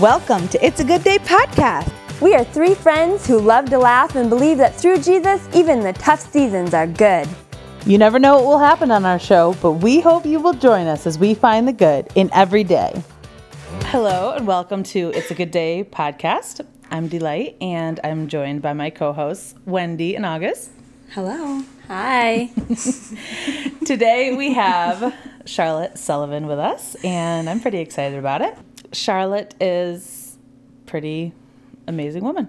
Welcome to It's a Good Day podcast. We are three friends who love to laugh and believe that through Jesus, even the tough seasons are good. You never know what will happen on our show, but we hope you will join us as we find the good in every day. Hello, and welcome to It's a Good Day podcast. I'm Delight, and I'm joined by my co hosts, Wendy and August. Hello. Hi. Today we have Charlotte Sullivan with us, and I'm pretty excited about it. Charlotte is pretty amazing woman.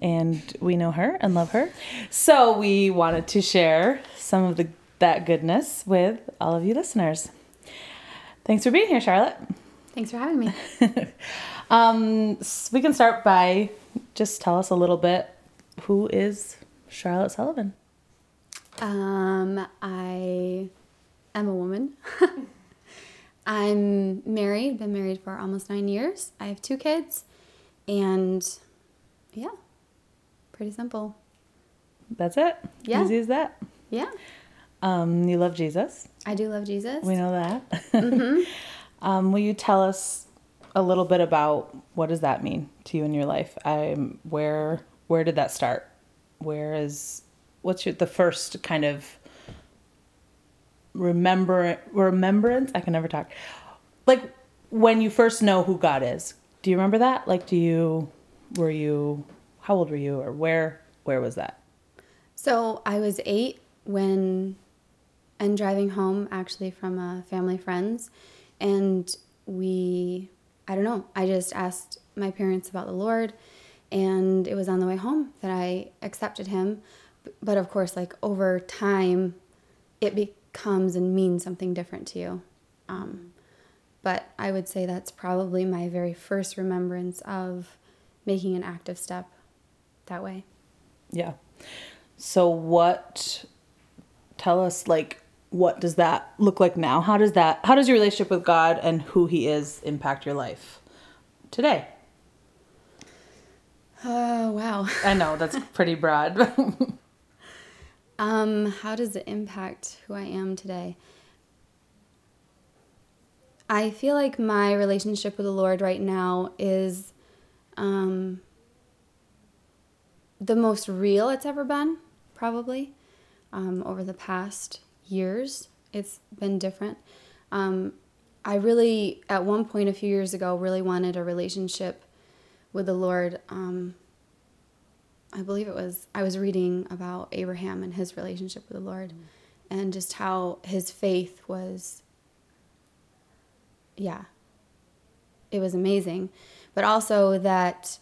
And we know her and love her. So we wanted to share some of the that goodness with all of you listeners. Thanks for being here, Charlotte. Thanks for having me. um, we can start by just tell us a little bit who is Charlotte Sullivan? Um, I am a woman. I'm married, been married for almost nine years. I have two kids, and yeah, pretty simple. That's it. Yeah. Easy as that. Yeah. Um, you love Jesus. I do love Jesus. We know that. Mm-hmm. um, will you tell us a little bit about what does that mean to you in your life? I'm where where did that start? Where is what's your the first kind of remember remembrance? I can never talk. Like when you first know who god is do you remember that? Like do you were you how old were you or where where was that? So i was eight when and driving home actually from a family friends and we i don't know i just asked my parents about the lord and it was on the way home that i accepted him. But of course like over time it be comes and means something different to you. Um, but I would say that's probably my very first remembrance of making an active step that way. Yeah. So what tell us like what does that look like now? How does that how does your relationship with God and who he is impact your life today? Oh, wow. I know that's pretty broad. Um, how does it impact who I am today? I feel like my relationship with the Lord right now is um, the most real it's ever been, probably. Um, over the past years, it's been different. Um, I really, at one point a few years ago, really wanted a relationship with the Lord um, I believe it was, I was reading about Abraham and his relationship with the Lord mm. and just how his faith was, yeah, it was amazing. But also that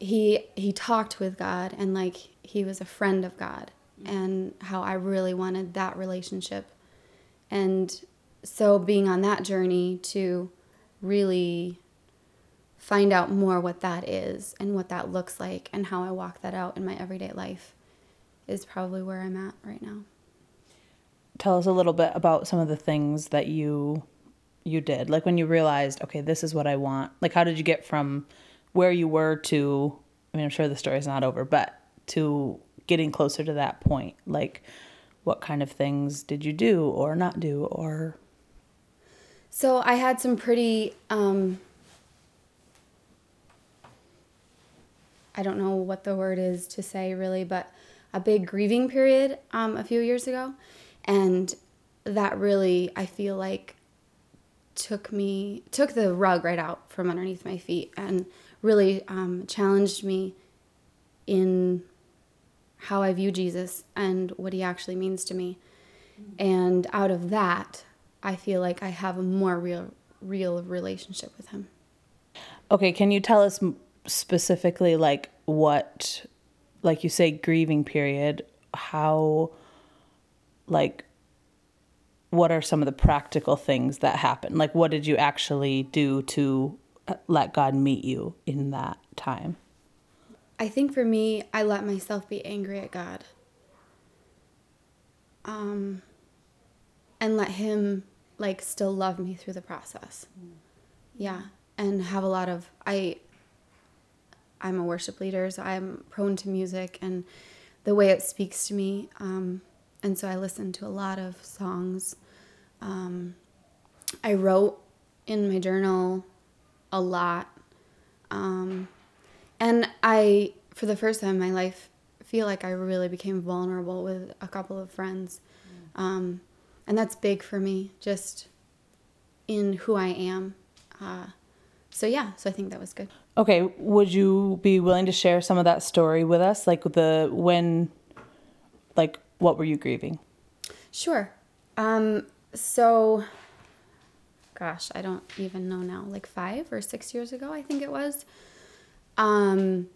he he talked with God and like he was a friend of God mm. and how I really wanted that relationship. And so being on that journey to really find out more what that is and what that looks like and how I walk that out in my everyday life is probably where I'm at right now. Tell us a little bit about some of the things that you you did. Like when you realized, okay, this is what I want. Like how did you get from where you were to I mean, I'm sure the story's not over, but to getting closer to that point. Like what kind of things did you do or not do or so I had some pretty um, I don't know what the word is to say really, but a big grieving period um, a few years ago. And that really, I feel like, took me, took the rug right out from underneath my feet and really um, challenged me in how I view Jesus and what he actually means to me. And out of that, I feel like I have a more real, real relationship with him. Okay, can you tell us specifically like what like you say grieving period how like what are some of the practical things that happen like what did you actually do to uh, let god meet you in that time? I think for me i let myself be angry at god. Um and let him like still love me through the process. Yeah and have a lot of i I'm a worship leader, so I'm prone to music and the way it speaks to me. Um, and so I listen to a lot of songs. Um, I wrote in my journal a lot. Um, and I, for the first time in my life, feel like I really became vulnerable with a couple of friends. Um, and that's big for me, just in who I am. Uh, so, yeah, so I think that was good. Okay, would you be willing to share some of that story with us? Like the when, like, what were you grieving? Sure. Um, so, gosh, I don't even know now, like five or six years ago, I think it was. Um,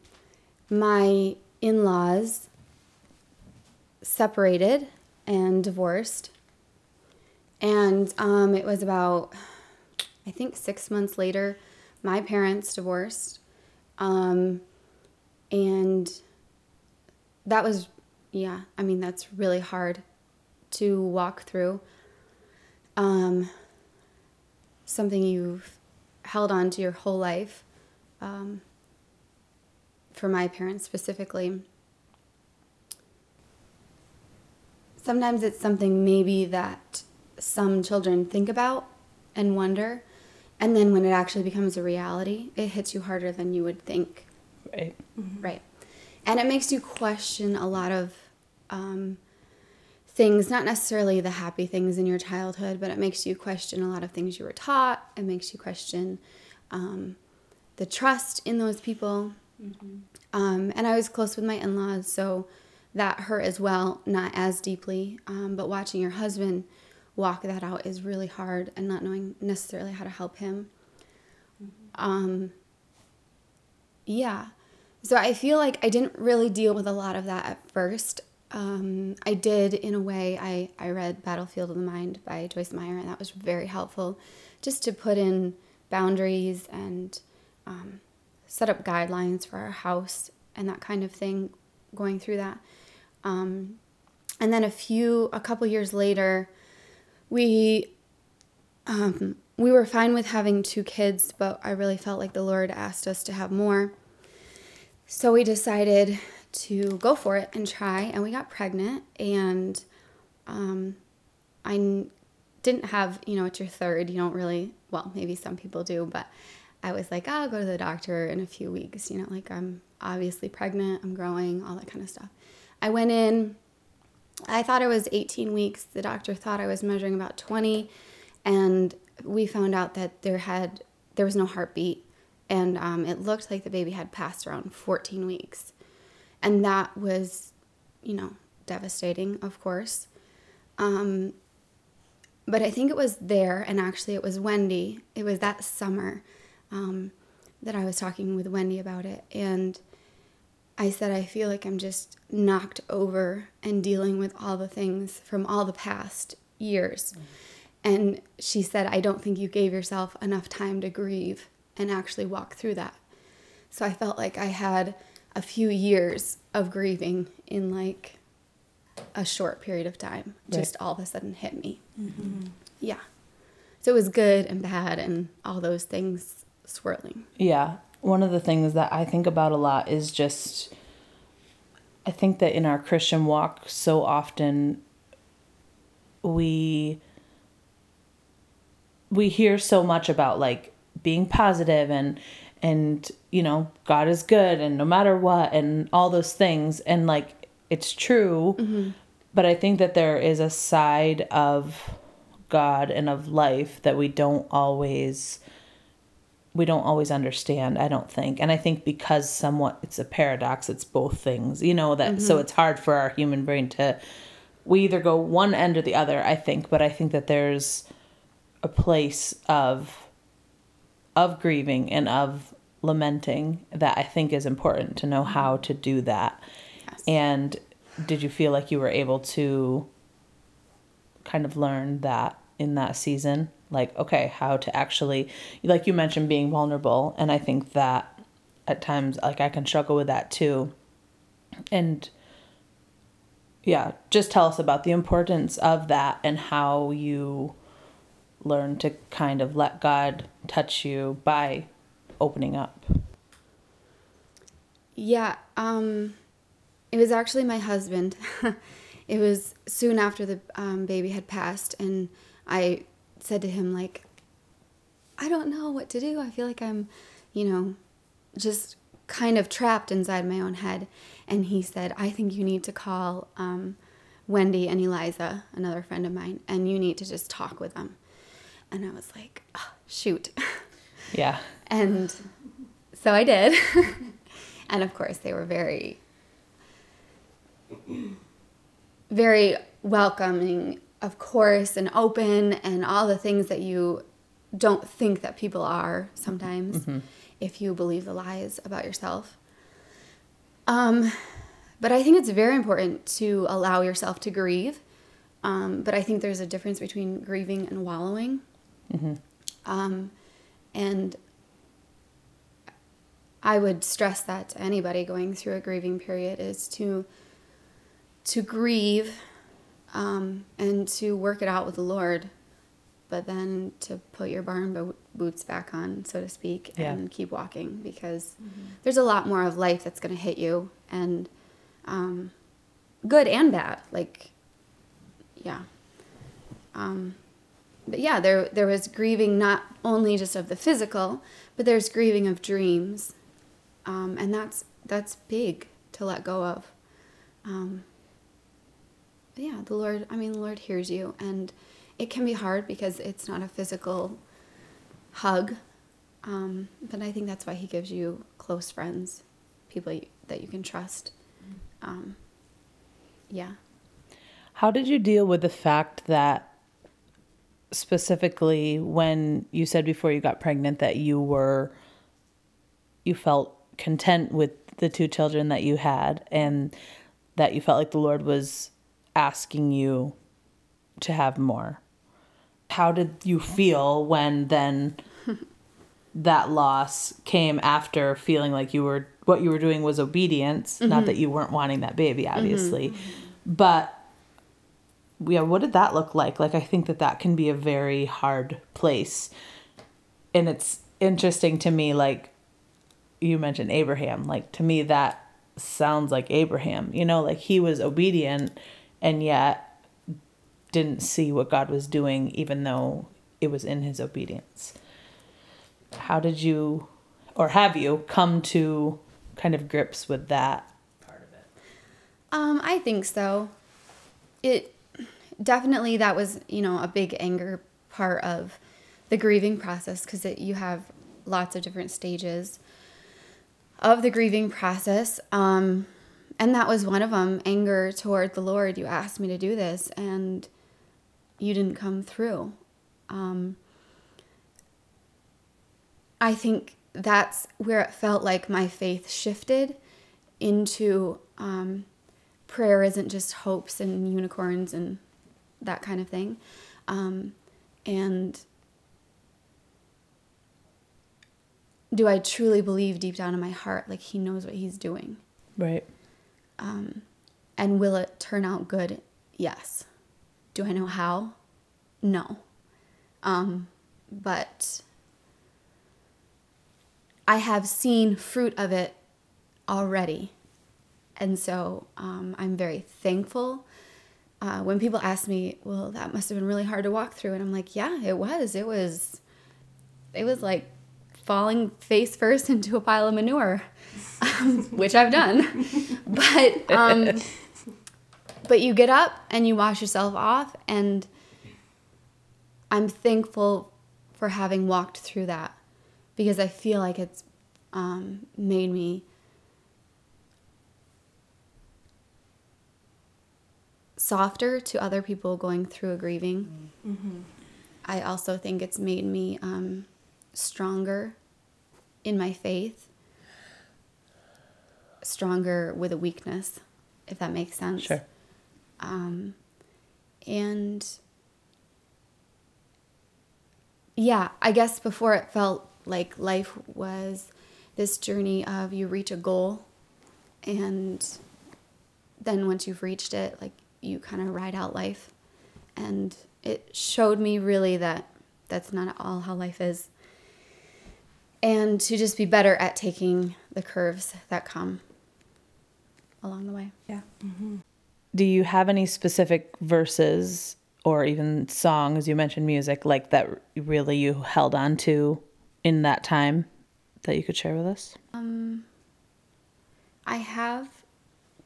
my in laws separated and divorced. And um, it was about, I think, six months later, my parents divorced. Um, and that was, yeah, I mean, that's really hard to walk through. Um, something you've held on to your whole life. Um, for my parents specifically. Sometimes it's something maybe that some children think about and wonder, and then when it actually becomes a reality, it hits you harder than you would think. Right. Right. And it makes you question a lot of um, things, not necessarily the happy things in your childhood, but it makes you question a lot of things you were taught. It makes you question um, the trust in those people. Mm-hmm. Um, and I was close with my in laws, so that hurt as well, not as deeply. Um, but watching your husband walk that out is really hard and not knowing necessarily how to help him. Mm-hmm. Um, yeah. So I feel like I didn't really deal with a lot of that at first. Um, I did, in a way, I, I read Battlefield of the Mind by Joyce Meyer, and that was very helpful just to put in boundaries and um, set up guidelines for our house and that kind of thing going through that. Um, and then a few, a couple years later, we um, we were fine with having two kids, but I really felt like the Lord asked us to have more. So we decided to go for it and try, and we got pregnant. And um, I didn't have, you know, it's your third. You don't really, well, maybe some people do, but I was like, I'll go to the doctor in a few weeks. You know, like I'm obviously pregnant, I'm growing, all that kind of stuff. I went in, I thought it was 18 weeks. The doctor thought I was measuring about 20, and we found out that there had there was no heartbeat, and um, it looked like the baby had passed around 14 weeks, and that was, you know, devastating, of course. Um, but I think it was there, and actually it was Wendy. It was that summer um, that I was talking with Wendy about it. And I said, I feel like I'm just knocked over and dealing with all the things from all the past years. Mm. And she said, I don't think you gave yourself enough time to grieve and actually walk through that. So I felt like I had a few years of grieving in like a short period of time, right. just all of a sudden hit me. Mm-hmm. Yeah. So it was good and bad and all those things swirling. Yeah. One of the things that I think about a lot is just I think that in our Christian walk so often we we hear so much about like being positive and and you know God is good and no matter what and all those things and like it's true mm-hmm. but I think that there is a side of God and of life that we don't always we don't always understand i don't think and i think because somewhat it's a paradox it's both things you know that mm-hmm. so it's hard for our human brain to we either go one end or the other i think but i think that there's a place of of grieving and of lamenting that i think is important to know how to do that yes. and did you feel like you were able to kind of learn that in that season like okay how to actually like you mentioned being vulnerable and i think that at times like i can struggle with that too. And yeah just tell us about the importance of that and how you learn to kind of let god touch you by opening up. Yeah um it was actually my husband. It was soon after the um, baby had passed and i said to him like I don't know what to do. I feel like I'm, you know, just kind of trapped inside my own head. And he said, I think you need to call um, Wendy and Eliza, another friend of mine, and you need to just talk with them. And I was like, oh, shoot. Yeah. And so I did. and of course, they were very, very welcoming, of course, and open, and all the things that you don't think that people are sometimes if you believe the lies about yourself. Um, but I think it's very important to allow yourself to grieve. Um, but I think there's a difference between grieving and wallowing. Um, and I would stress that to anybody going through a grieving period is to to grieve um, and to work it out with the Lord, but then to put your barn bo- boots back on, so to speak, Yeah. and keep walking because there's a lot more of life that's going to hit you, and um, good and bad. Like, yeah. Um, but yeah, there there was grieving not only just of the physical, but there's grieving of dreams, um, and that's that's big to let go of. Um, yeah, the Lord. I mean, the Lord hears you, and it can be hard because it's not a physical hug. Um, but I think that's why He gives you close friends, people you, that you can trust. Um, yeah. How did you deal with the fact that specifically when you said before you got pregnant that you were you felt content with the two children that you had and that you felt like the Lord was asking you to have more? How did you feel when then that loss came after feeling like you were what you were doing was obedience, not mm-hmm. that you weren't wanting that baby mm-hmm. obviously. But yeah, what did that look like? Like, I think that that can be a very hard place. And it's interesting to me, like, you mentioned Abraham. Like, to me, that sounds like Abraham. You know, like he was obedient and yet didn't see what God was doing, even though it was in his obedience. How did you, or have you, come to kind of grips with that part of it? Um, I think so. It definitely that was you know a big anger part of the grieving process because you have lots of different stages of the grieving process. Um, and that was one of them anger toward the Lord. You asked me to do this, and you didn't come through. Um, I think that's where it felt like my faith shifted into um, prayer isn't just hopes and unicorns and that kind of thing. Um, and do I truly believe deep down in my heart, like He knows what He's doing? Right. Um, and will it turn out good? Yes. Do I know how? No. Um, but I have seen fruit of it already. And so um, I'm very thankful. Uh, when people ask me, well, that must have been really hard to walk through. And I'm like, yeah, it was. It was, it was like falling face first into a pile of manure, which I've done. but, um, but you get up and you wash yourself off. And I'm thankful for having walked through that because I feel like it's um, made me softer to other people going through a grieving. I also think it's made me um, stronger in my faith, stronger with a weakness, if that makes sense. Sure. Um, and yeah, I guess before it felt like life was this journey of you reach a goal and then once you've reached it, like you kind of ride out life. And it showed me really that that's not at all how life is. And to just be better at taking the curves that come along the way. Yeah. Do you have any specific verses or even songs you mentioned music like that really you held on to in that time that you could share with us? Um, I have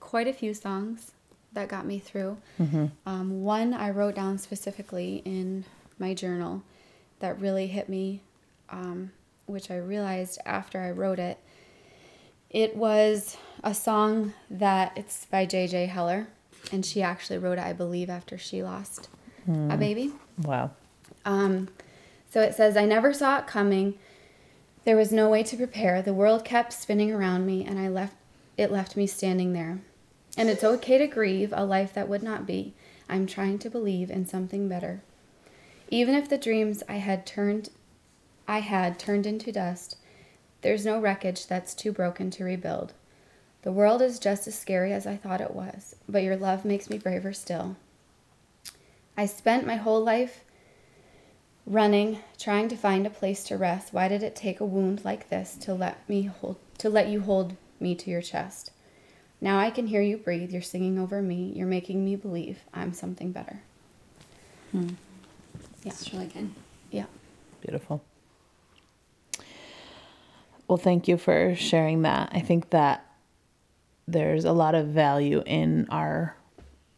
quite a few songs that got me through. Mm-hmm. Um, one I wrote down specifically in my journal that really hit me, um, which I realized after I wrote it. It was a song that it's by J.J. Heller, and she actually wrote it, I believe, after she lost a baby. Wow. Um, so it says, I never saw it coming. There was no way to prepare. The world kept spinning around me, and I left. It left me standing there. And it's okay to grieve a life that would not be. I'm trying to believe in something better. Even if the dreams I had turned, I had turned into dust, there's no wreckage that's too broken to rebuild. The world is just as scary as I thought it was, but your love makes me braver still. I spent my whole life running, trying to find a place to rest. Why did it take a wound like this to let me hold to let you hold me to your chest? Now I can hear you breathe. You're singing over me. You're making me believe I'm something better. Hmm. Yeah. That's really good. Yeah. Beautiful. Well, thank you for sharing that. I think that there's a lot of value in our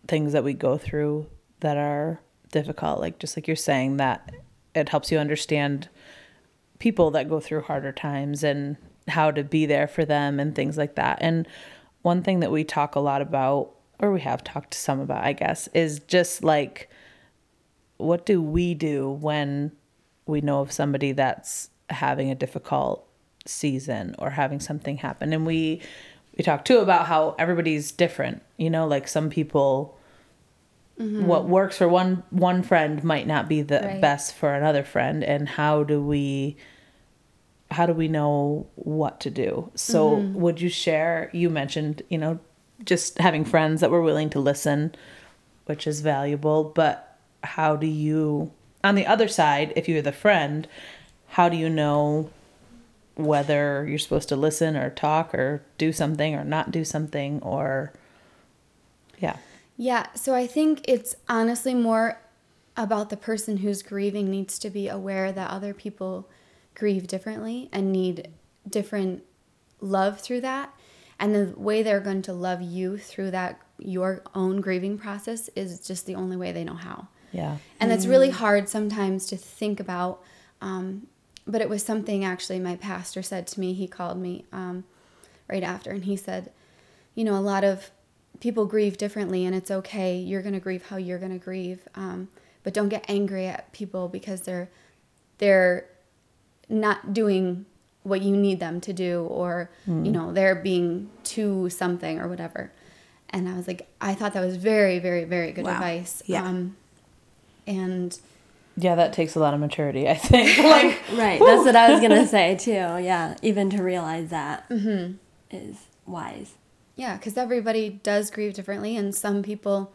things that we go through that are difficult. Like, just like you're saying, that it helps you understand people that go through harder times and how to be there for them and things like that. And one thing that we talk a lot about, or we have talked to some about, I guess, is just like what do we do when we know of somebody that's having a difficult season or having something happen. And we we talk too about how everybody's different you know like some people mm-hmm. what works for one one friend might not be the Right. best for another friend. And how do we how do we know what to do? So mm-hmm. would you share you mentioned you know just having friends that were willing to listen which is valuable but how do you on the other side if you're the friend how do you know whether you're supposed to listen or talk or do something or not do something or yeah Yeah, so I think it's honestly more about the person who's grieving needs to be aware that other people grieve differently and need different love through that. And the way they're going to love you through that, your own grieving process, is just the only way they know how. yeah And that's really hard sometimes to think about. Um, but it was something actually my pastor said to me. He called me um, right after and he said, You know, a lot of people grieve differently and it's okay. You're going to grieve how you're going to grieve. Um, but don't get angry at people because they're, they're not doing what you need them to do or, you know, they're being too something or whatever. And I was like, I thought that was very, very, very good Wow. advice. Yeah. Um, and yeah that takes a lot of maturity i think like Right. That's what I was gonna say too. Yeah. Even to realize that is wise. yeah, because everybody does grieve differently, and some people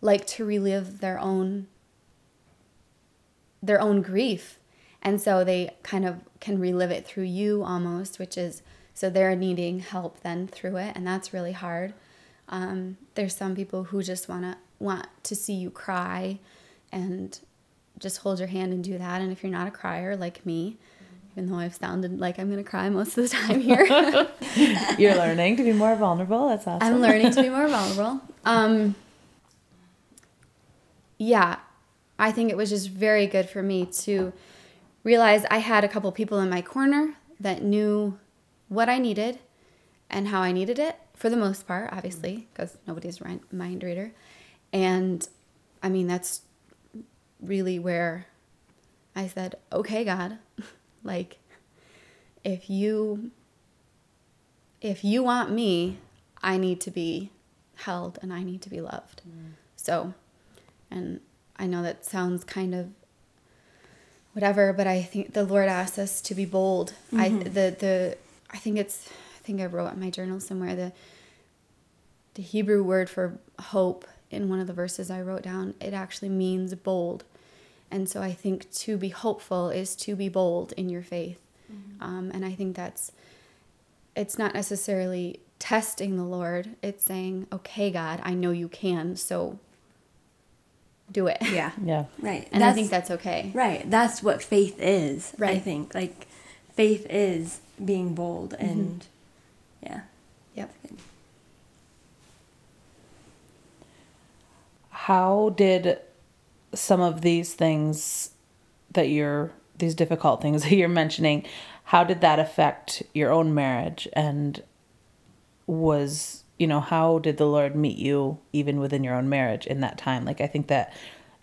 like to relive their own their own grief, and so they kind of can relive it through you almost, which is so they're needing help then through it, and that's really hard. Um, there's some people who just wanna want to see you cry, and just hold your hand and do that. And if you're not a crier like me, even though I've sounded like I'm gonna cry most of the time here. you're learning to be more vulnerable that's awesome I'm learning to be more vulnerable. Um, yeah, I think it was just very good for me to realize I had a couple people in my corner that knew what I needed and how I needed it for the most part, obviously, because nobody's a mind reader. And I mean, that's really where I said, okay, God, like, if you if you want me, I need to be held and I need to be loved. Mm. So, and I know that sounds kind of whatever, but I think the Lord asks us to be bold. I mm-hmm. the the I think it's I think I wrote in my journal somewhere the the Hebrew word for hope in one of the verses I wrote down, it actually means bold. And so I think to be hopeful is to be bold in your faith. Um, and I think that's it's not necessarily testing the Lord. It's saying, okay, God, I know you can. So do it. Yeah. Yeah. Right. And I think that's okay. right. That's what faith is. I think like faith is being bold and yeah. Yep. How did some of these things that you're these difficult things that you're mentioning, how did that affect your own marriage and was, you know, how did the Lord meet you even within your own marriage in that time? Like I think that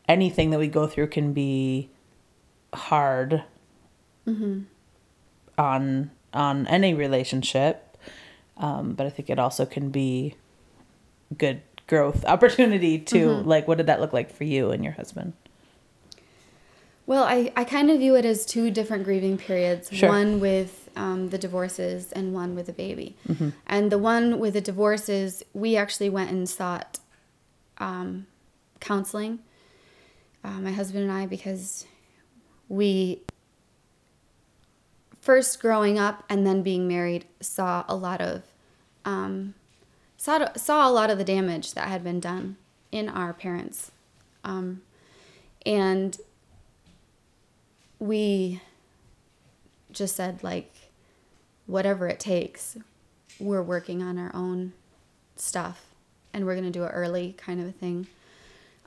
anything that we go through can be hard on on any relationship. Um, but I think it also can be good growth opportunity too. Like, what did that look like for you and your husband? Well, I, I kind of view it as two different grieving periods Sure. one with um, the divorces and one with the baby. Mm-hmm. And the one with the divorces, we actually went and sought um, counseling, uh, my husband and I, because we first growing up and then being married saw a lot of um, saw saw a lot of the damage that had been done in our parents, um, and we just said like whatever it takes we're working on our own stuff and we're going to do it early kind of a thing.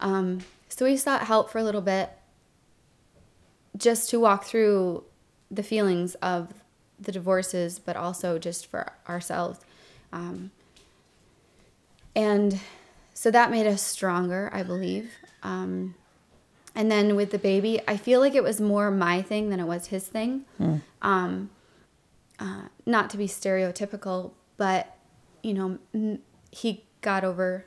Um, so we sought help for a little bit just to walk through the feelings of the divorces but also just for ourselves. Um, and so that made us stronger i believe um, and then with the baby, I feel like it was more my thing than it was his thing. Um, uh, not to be stereotypical, but you know, m- he got over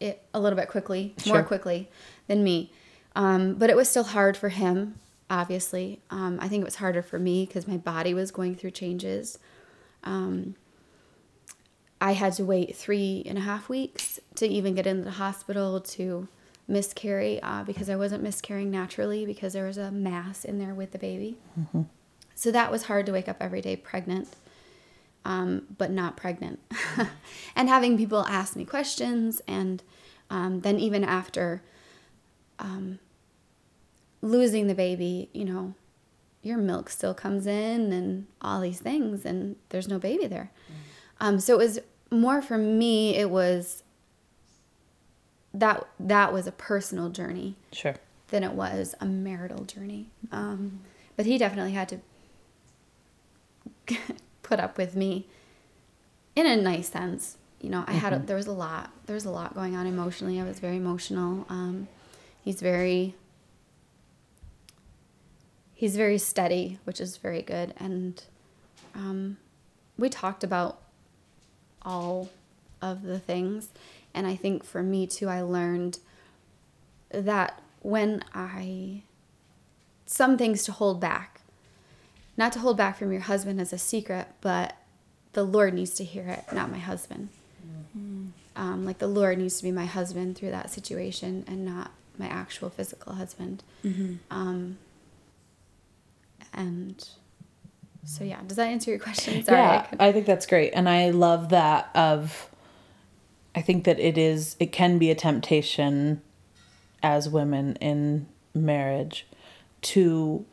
it a little bit quickly, Sure. more quickly than me. Um, but it was still hard for him, obviously. Um, I think it was harder for me because my body was going through changes. Um, I had to wait three and a half weeks to even get into the hospital to miscarry uh, because I wasn't miscarrying naturally because there was a mass in there with the baby. So that was hard to wake up every day pregnant, um, but not pregnant. and having people ask me questions, and um, then even after um, losing the baby, you know, your milk still comes in and all these things, and there's no baby there. Um, so it was more for me, it was that that was a personal journey Sure. than it was a marital journey. Um, but he definitely had to put up with me in a nice sense. You know, I had a, there was a lot there was a lot going on emotionally. I was very emotional. Um, he's very he's very steady, which is very good. And um, we talked about all of the things. And I think for me too, I learned that when I, some things to hold back, not to hold back from your husband as a secret, but the Lord needs to hear it, not my husband. Um, like the Lord needs to be my husband through that situation and not my actual physical husband. Um, and so, yeah, does that answer your question? Sorry. I yeah, could- I think that's great, and I love that. Of, I think that it is. It can be a temptation, as women in marriage, to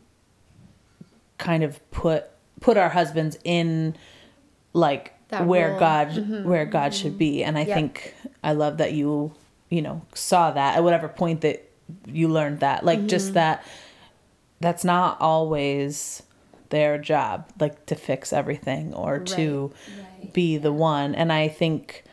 kind of put put our husbands in, like That where role. God mm-hmm. where God should mm-hmm. be, and I Yep. think I love that you you know saw that at whatever point that you learned that, like just mm-hmm. that that's not always their job like to fix everything or to be the one. And i think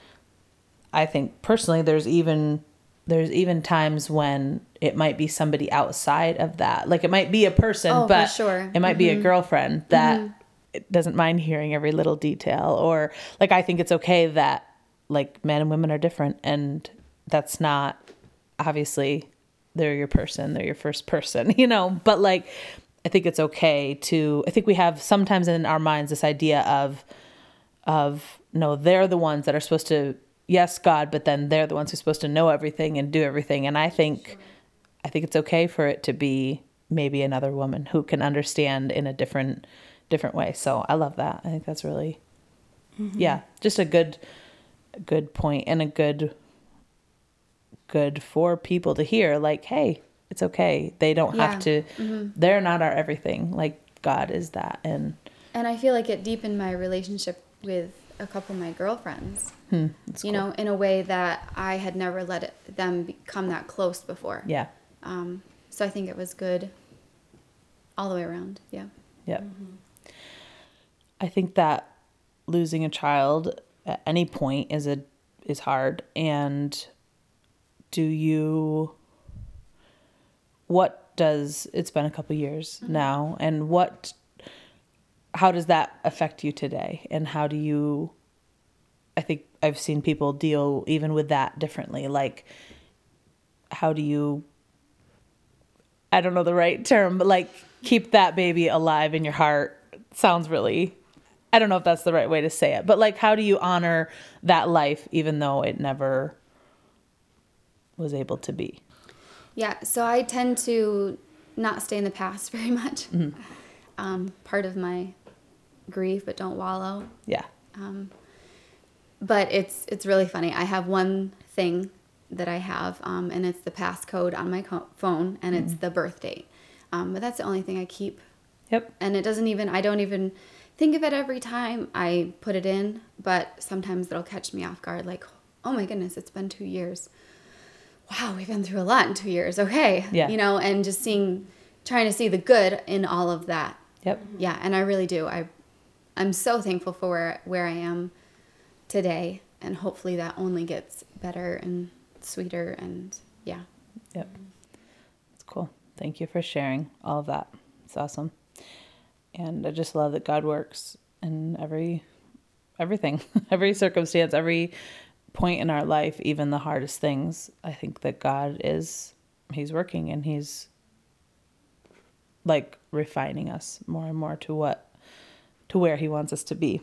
i think personally there's even there's even times when it might be somebody outside of that. Like it might be a person Oh, but sure. it might be a mm-hmm. girlfriend that mm-hmm. it doesn't mind hearing every little detail or like i think it's okay that like men and women are different and that's not obviously they're your person they're your first person you know? But like i think it's okay to i think we have sometimes in our minds this idea of of no they're the ones that are supposed to yes god but then they're the ones who're supposed to know everything and do everything. And i think i think it's okay for it to be maybe another woman who can understand in a different different way. So i love that. I think that's really mm-hmm. yeah just a good good point and a good good for people to hear like hey it's okay they don't have Yeah. to they're not our everything like god is that and And I feel like it deepened my relationship with a couple of my girlfriends. hmm, you cool. know, in a way that I had never let it, them become that close before. yeah Um, so I think it was good all the way around. Yeah. Yep. I think that losing a child at any point is a is hard and do you what does it's been a couple years mm-hmm. now and what how does that affect you today and how do you I think I've seen people deal even with that differently like how do you I don't know the right term, but like keep that baby alive in your heart sounds really I don't know if that's the right way to say it, but like how do you honor that life even though it never was able to be? Yeah. So I tend to not stay in the past very much. Um, part of my grief, but don't wallow. Yeah. Um, but it's it's really funny. I have one thing that I have, um, and it's the passcode on my co- phone, and it's the birth date. Um, but that's the only thing I keep, Yep. and it doesn't even. I don't even think of it every time I put it in. But sometimes it'll catch me off guard, like, oh my goodness, it's been two years. Wow, we've been through a lot in two years. Okay, Yeah. you know, and just seeing, trying to see the good in all of that Yep. yeah and i really do i i'm so thankful for where where i am today and hopefully that only gets better and sweeter and yeah Yep. It's cool. Thank you for sharing all of that. It's awesome. And I just love that God works in every everything, every circumstance, every point in our life, even the hardest things. I think that God is he's working and he's like refining us more and more to what to where he wants us to be.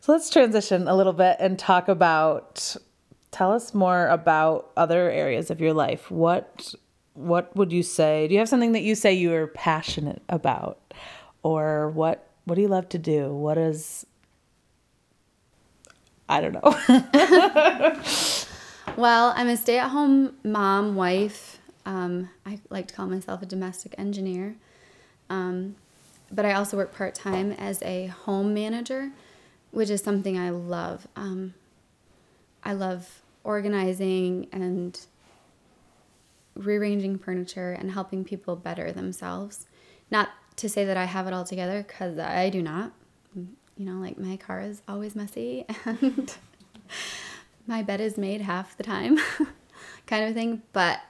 So let's transition a little bit and talk about tell us more about other areas of your life. What what would you say? Do you have something that you say you are passionate about? Or what what do you love to do? What is I don't know. well i'm a stay-at-home mom wife um, i like to call myself a domestic engineer um, but i also work part-time as a home manager which is something i love um, i love organizing and rearranging furniture and helping people better themselves. Not to say that I have it all together because I do not. You know, like my car is always messy and my bed is made half the time, kind of thing. But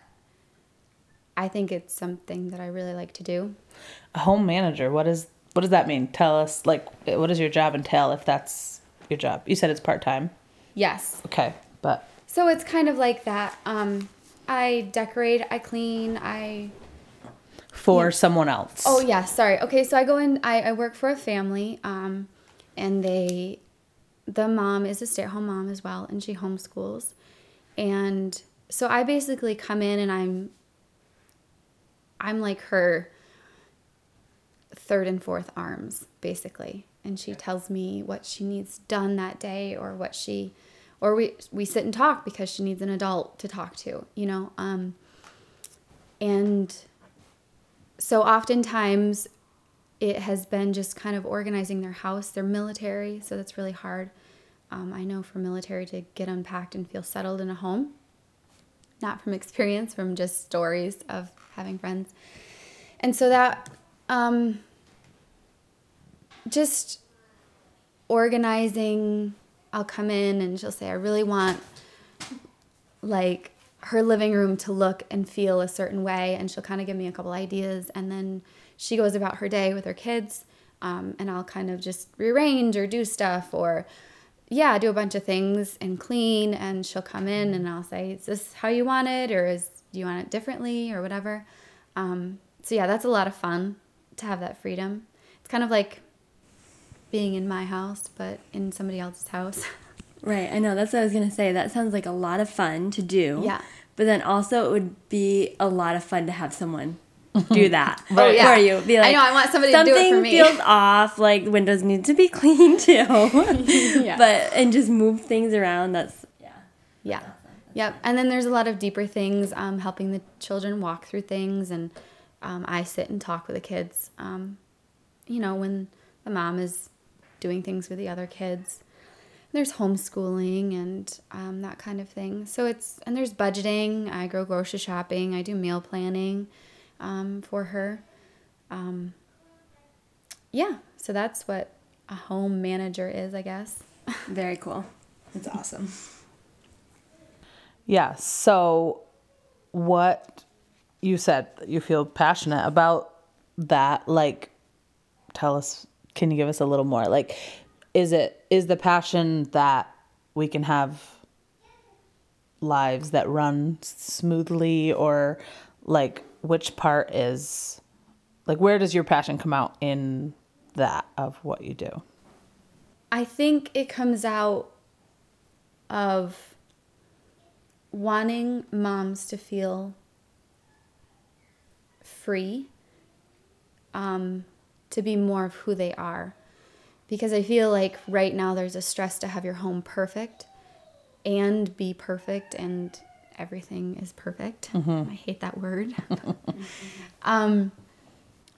I think it's something that I really like to do. A home manager, what is what does that mean? Tell us like what does your job entail if that's your job? You said it's part-time. Yes. Okay, but So it's kind of like that. Um, I decorate, I clean, I for someone else. Oh yeah, sorry. Okay, so I go in. I, I work for a family, um, and they, the mom is a stay-at-home mom as well, and she homeschools, and so I basically come in and I'm. I'm like her. Third and fourth arms, basically, and she tells me what she needs done that day, or what she, or we we sit and talk because she needs an adult to talk to, you know, um. And so oftentimes it has been just kind of organizing their house. They're military, so that's really hard. Um, I know for military to get unpacked and feel settled in a home, not from experience, from just stories of having friends. And so that um, just organizing, I'll come in and she'll say, I really want like her living room to look and feel a certain way and she'll kind of give me a couple ideas and then she goes about her day with her kids um, and i'll kind of just rearrange or do stuff or yeah do a bunch of things and clean and she'll come in and i'll say is this how you want it or is do you want it differently or whatever um, so yeah that's a lot of fun to have that freedom it's kind of like being in my house but in somebody else's house Right, I know. That's what I was going to say. That sounds like a lot of fun to do. Yeah. But then also, it would be a lot of fun to have someone do that Oh, yeah. for you. Be I know, I want somebody to do it for me. something feels off. Like windows need to be cleaned too. Yeah. But and just move things around. That's yeah. Yeah. Yep. And then there's a lot of deeper things, um, helping the children walk through things. And um, I sit and talk with the kids, um, you know, when the mom is doing things with the other kids. There's homeschooling and um, that kind of thing. So it's, and there's budgeting. I go grocery shopping. I do meal planning um, for her. Um, yeah. So that's what a home manager is, I guess. Very cool. That's awesome. Yeah. So, what you said you feel passionate about that? Like, tell us. Can you give us a little more? Like, is it is the passion that we can have lives that run smoothly, or like which part is like where does your passion come out in that of what you do? I think it comes out of wanting moms to feel free, um, to be more of who they are. Because I feel like right now there's a stress to have your home perfect and be perfect, and everything is perfect. I hate that word. um,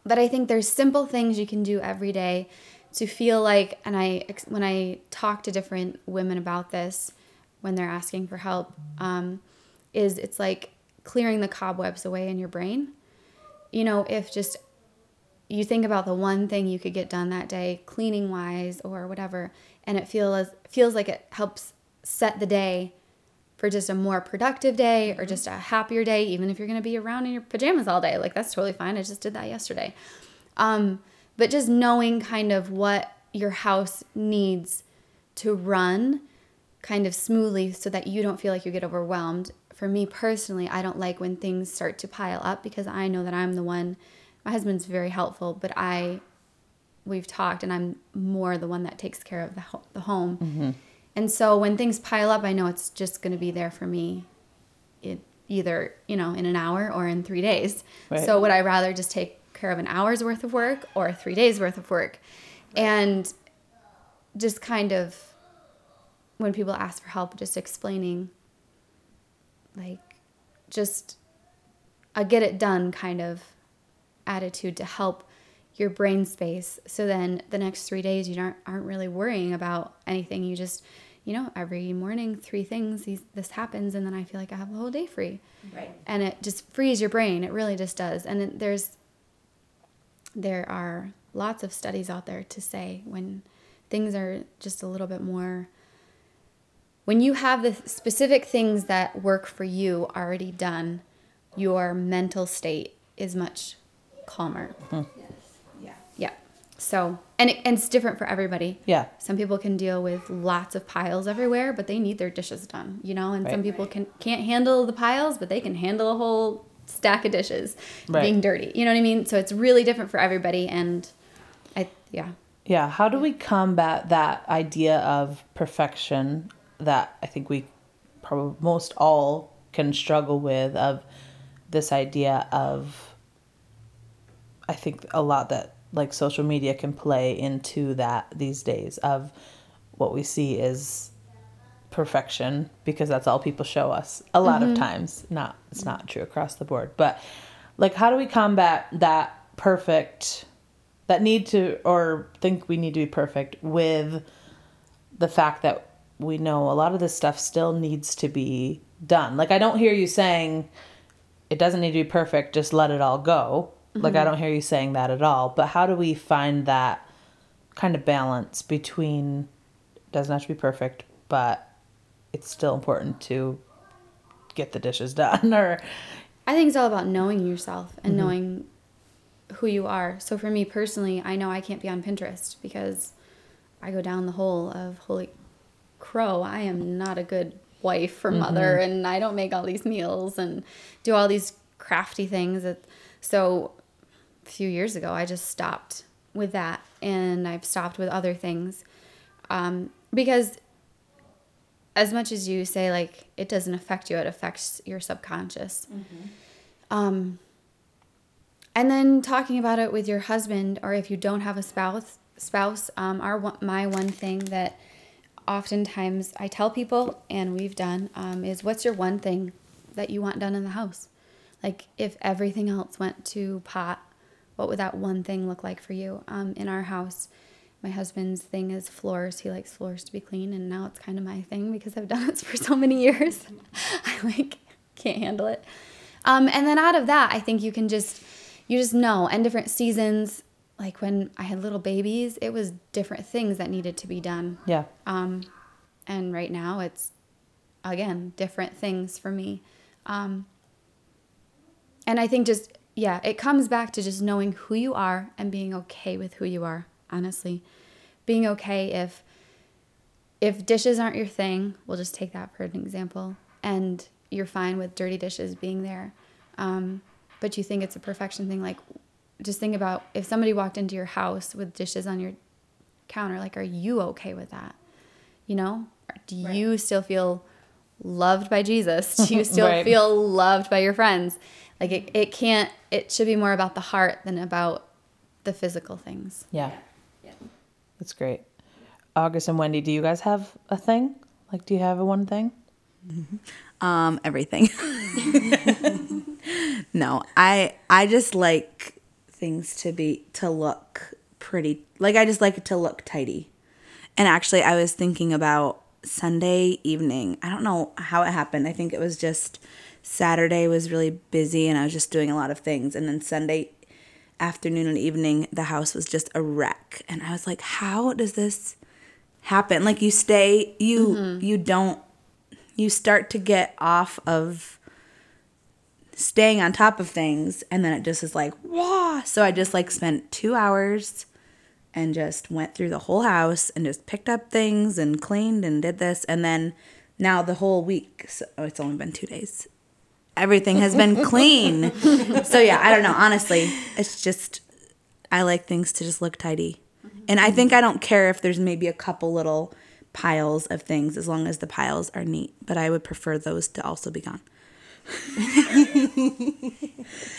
but I think there's simple things you can do every day to feel like and I when I talk to different women about this when they're asking for help um, is it's like clearing the cobwebs away in your brain. You know, if just you think about the one thing you could get done that day, cleaning wise or whatever, and it feels feels like it helps set the day for just a more productive day or just a happier day, even if you're going to be around in your pajamas all day. Like, that's totally fine. I just did that yesterday. Um, but just knowing kind of what your house needs to run kind of smoothly so that you don't feel like you get overwhelmed. For me personally, I don't like when things start to pile up because I know that I'm the one. My husband's very helpful, but I, we've talked, and I'm more the one that takes care of the, ho- the home. And so when things pile up, I know it's just going to be there for me it, either, you know, in an hour or in three days. Right. So would I rather just take care of an hour's worth of work or three days worth of work? And just kind of when people ask for help, just explaining like just a get it done kind of attitude to help your brain space. So then the next three days you aren't aren't really worrying about anything. You just, you know, every morning three things these this happens, and then I feel like I have the whole day free. Right. And it just frees your brain. It really just does. And it, there's there are lots of studies out there to say when things are just a little bit more when you have the specific things that work for you already done, your mental state is much calmer. Hmm. Yeah. Yeah. So, and, it, and it's different for everybody. Yeah. Some people can deal with lots of piles everywhere, but they need their dishes done, you know, and some people can can't handle the piles, but they can handle a whole stack of dishes Right. being dirty. You know what I mean? So it's really different for everybody and I yeah. Yeah, how do we combat that idea of perfection that I think we probably most all can struggle with of this idea of I think a lot that like social media can play into that these days of what we see is perfection because that's all people show us a lot of mm-hmm. times. Not it's not true across the board but like how do we combat that perfect that need to or think we need to be perfect with the fact that we know a lot of this stuff still needs to be done? Like i don't hear you saying it doesn't need to be perfect just let it all go like i mm-hmm. don't hear you saying that at all but how do we find that kind of balance between doesn't have to be perfect but it's still important to get the dishes done or I think it's all about knowing yourself and mm-hmm. knowing who you are. So for me personally, I know I can't be on Pinterest because I go down the hole of holy crow, I am not a good wife or mother mm-hmm. and I don't make all these meals and do all these crafty things. That, so a few years ago, I just stopped with that and I've stopped with other things. Um, because as much as you say like it doesn't affect you it affects your subconscious. Um, and then talking about it with your husband or if you don't have a spouse spouse um, our my one thing that oftentimes I tell people, and we've done, um, is what's your one thing that you want done in the house? Like, if everything else went to pot, what would that one thing look like for you? Um, in our house, my husband's thing is floors. He likes floors to be clean, and now it's kind of my thing because I've done it for so many years. I like can't handle it. Um, and then out of that, I think you can just you just know. And different seasons, like when I had little babies, it was different things that needed to be done. Yeah. Um, and right now, it's again different things for me. Um, and I think just yeah, it comes back to just knowing who you are and being okay with who you are. Honestly, being okay if if dishes aren't your thing, we'll just take that for an example, and you're fine with dirty dishes being there, um, but you think it's a perfection thing. Like, just think about if somebody walked into your house with dishes on your counter. Like, are you okay with that? You know, do you still feel loved by Jesus? Do you still Right. feel loved by your friends? Like, it, it can't. It should be more about the heart than about the physical things. Yeah. Yeah. That's great. August and Wendy, do you guys have a thing? Like, do you have a one thing? Um, everything. no, I I just like things to be to look pretty. Like I just like it to look tidy. And actually, I was thinking about Sunday evening. I don't know how it happened. I think it was just Saturday was really busy and I was just doing a lot of things. And then Sunday afternoon and evening, the house was just a wreck. And I was like, how does this happen? Like you stay, you mm-hmm. you don't you start to get off of staying on top of things and then it just is like wow so i just like spent two hours and just went through the whole house and just picked up things and cleaned and did this and then now the whole week so it's only been two days everything has been clean so yeah i don't know honestly it's just i like things to just look tidy and i think i don't care if there's maybe a couple little piles of things as long as the piles are neat but i would prefer those to also be gone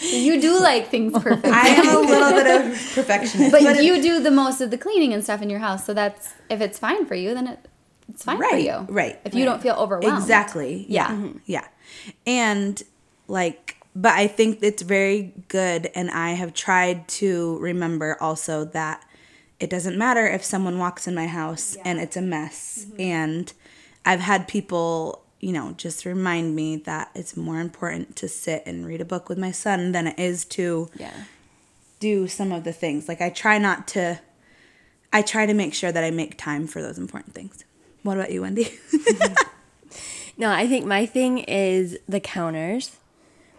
You do like things perfect. I am a little bit of perfectionist. but you do the most of the cleaning and stuff in your house. So that's if it's fine for you, then it, it's fine for you. right, If you don't feel overwhelmed. Exactly. Yeah. Yeah. Mm-hmm, yeah. And like, but I think it's very good. And I have tried to remember also that it doesn't matter if someone walks in my house and it's a mess. Mm-hmm. And I've had people, you know, just remind me that it's more important to sit and read a book with my son than it is to Yeah. do some of the things. Like, I try not to, I try to make sure that I make time for those important things. What about you, Wendy? No, I think my thing is the counters.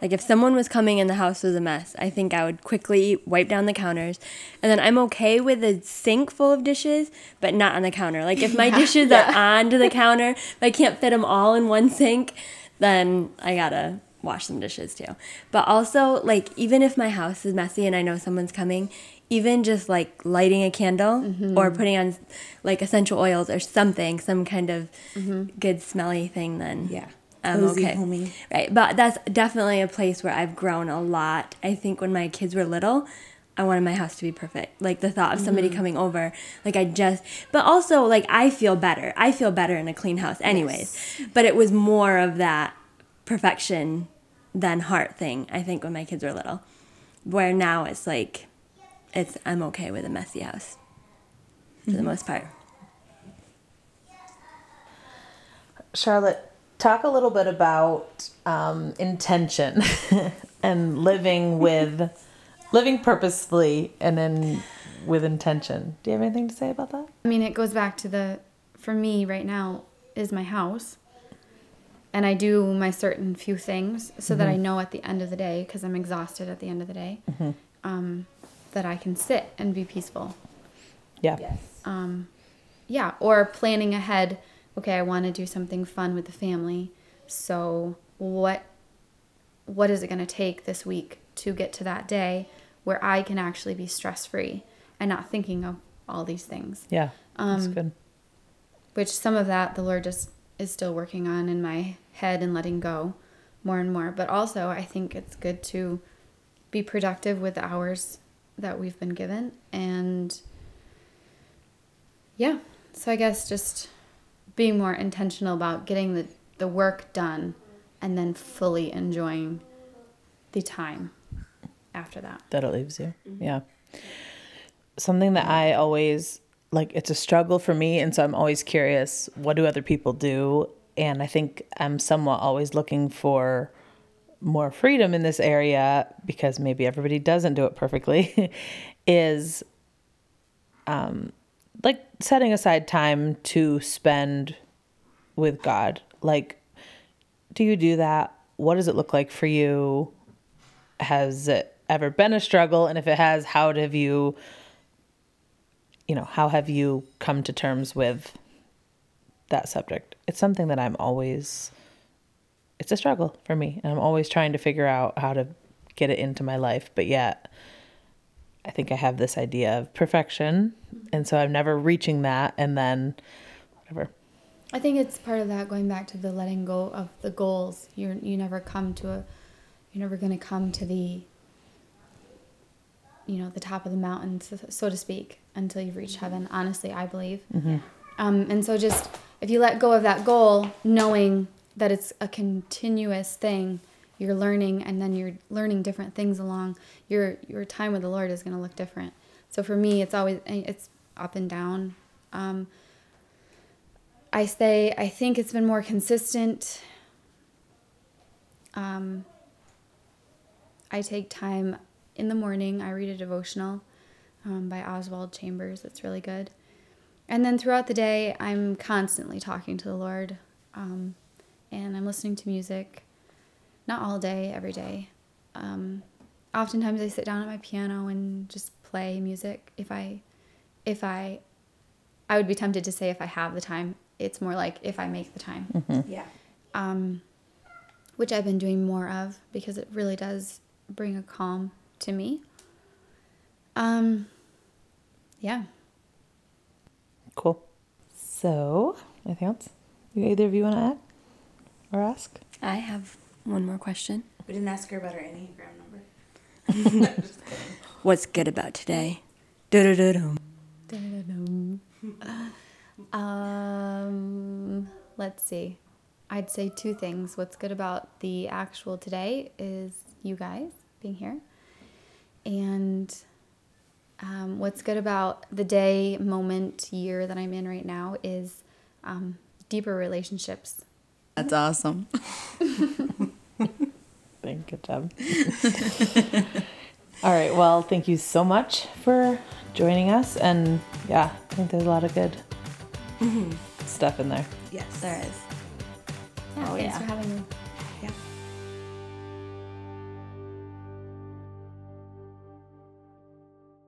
Like if someone was coming in the house was a mess, I think I would quickly wipe down the counters. And then I'm okay with a sink full of dishes, but not on the counter. Like if my dishes are onto the counter, if I can't fit them all in one sink, then I gotta wash some dishes too. But also, like even if my house is messy and I know someone's coming, even just like lighting a candle mm-hmm. or putting on like essential oils or something, some kind of mm-hmm. good smelly thing, then Yeah. I'm Cozy, okay. homey. Right. But that's definitely a place where I've grown a lot. I think when my kids were little, I wanted my house to be perfect. Like the thought of somebody mm-hmm. coming over, like I just, but also like I feel better. I feel better in a clean house, anyways. But it was more of that perfection than heart thing, I think, when my kids were little. Where now it's like, it's, I'm okay with a messy house for the most part. Charlotte, talk a little bit about um, intention and living with, living purposefully and then with intention. Do you have anything to say about that? I mean, it goes back to the, for me right now, is my house. And I do my certain few things so that I know at the end of the day, because I'm exhausted at the end of the day, um, that I can sit and be peaceful. Yeah. Yes. Um, yeah, or planning ahead. Okay, I want to do something fun with the family. So what what is it going to take this week to get to that day where I can actually be stress free and not thinking of all these things? Yeah. That's Um, good. Which some of that the Lord just is still working on in my head and letting go more and more. But also, I think it's good to be productive with the hours that we've been given and yeah so i guess just being more intentional about getting the, the work done and then fully enjoying the time after that. that it leaves you. Mm-hmm. Yeah. Something that I always like it's a struggle for me and so I'm always curious what do other people do and I think I'm somewhat always looking for more freedom in this area because maybe everybody doesn't do it perfectly is um like setting aside time to spend with God. Like do you do that? What does it look like for you? has it ever been a struggle and if it has how have you you know how have you come to terms with that subject it's something that i'm always it's a struggle for me and i'm always trying to figure out how to get it into my life but yet i think i have this idea of perfection and so i'm never reaching that and then whatever. I think it's part of that going back to the letting go of the goals. You're you never come to a you're never going to come to the you know the top of the mountain so, so to speak until you've reached heaven honestly i believe. Um, and so just if you let go of that goal knowing that it's a continuous thing you're learning and then you're learning different things along your your time with the lord is going to look different so for me it's always it's up and down um, i say i think it's been more consistent um, I take time in the morning. I read a devotional um, by Oswald Chambers. It's really good. And then throughout the day, I'm constantly talking to the Lord. Um, and I'm listening to music, not all day, every day. Um, oftentimes, I sit down at my piano and just play music. If I, if I, I would be tempted to say if I have the time. It's more like if I make the time Yeah. um, which I've been doing more of because it really does bring a calm to me. Um, yeah. cool so anything else you either of you want to add or ask I have one more question. We didn't ask her about her Enneagram number. What's good about today? Du-du-du-dum. Um, let's see. I'd say two things. What's good about the actual today is you guys being here. And um, what's good about the day, moment, year that I'm in right now is um, deeper relationships. That's awesome. Thank good job. All right. Well, thank you so much for joining us. And yeah, I think there's a lot of good mm-hmm. stuff in there. Yes. There is. Yeah, Oh, thanks yeah. for having me.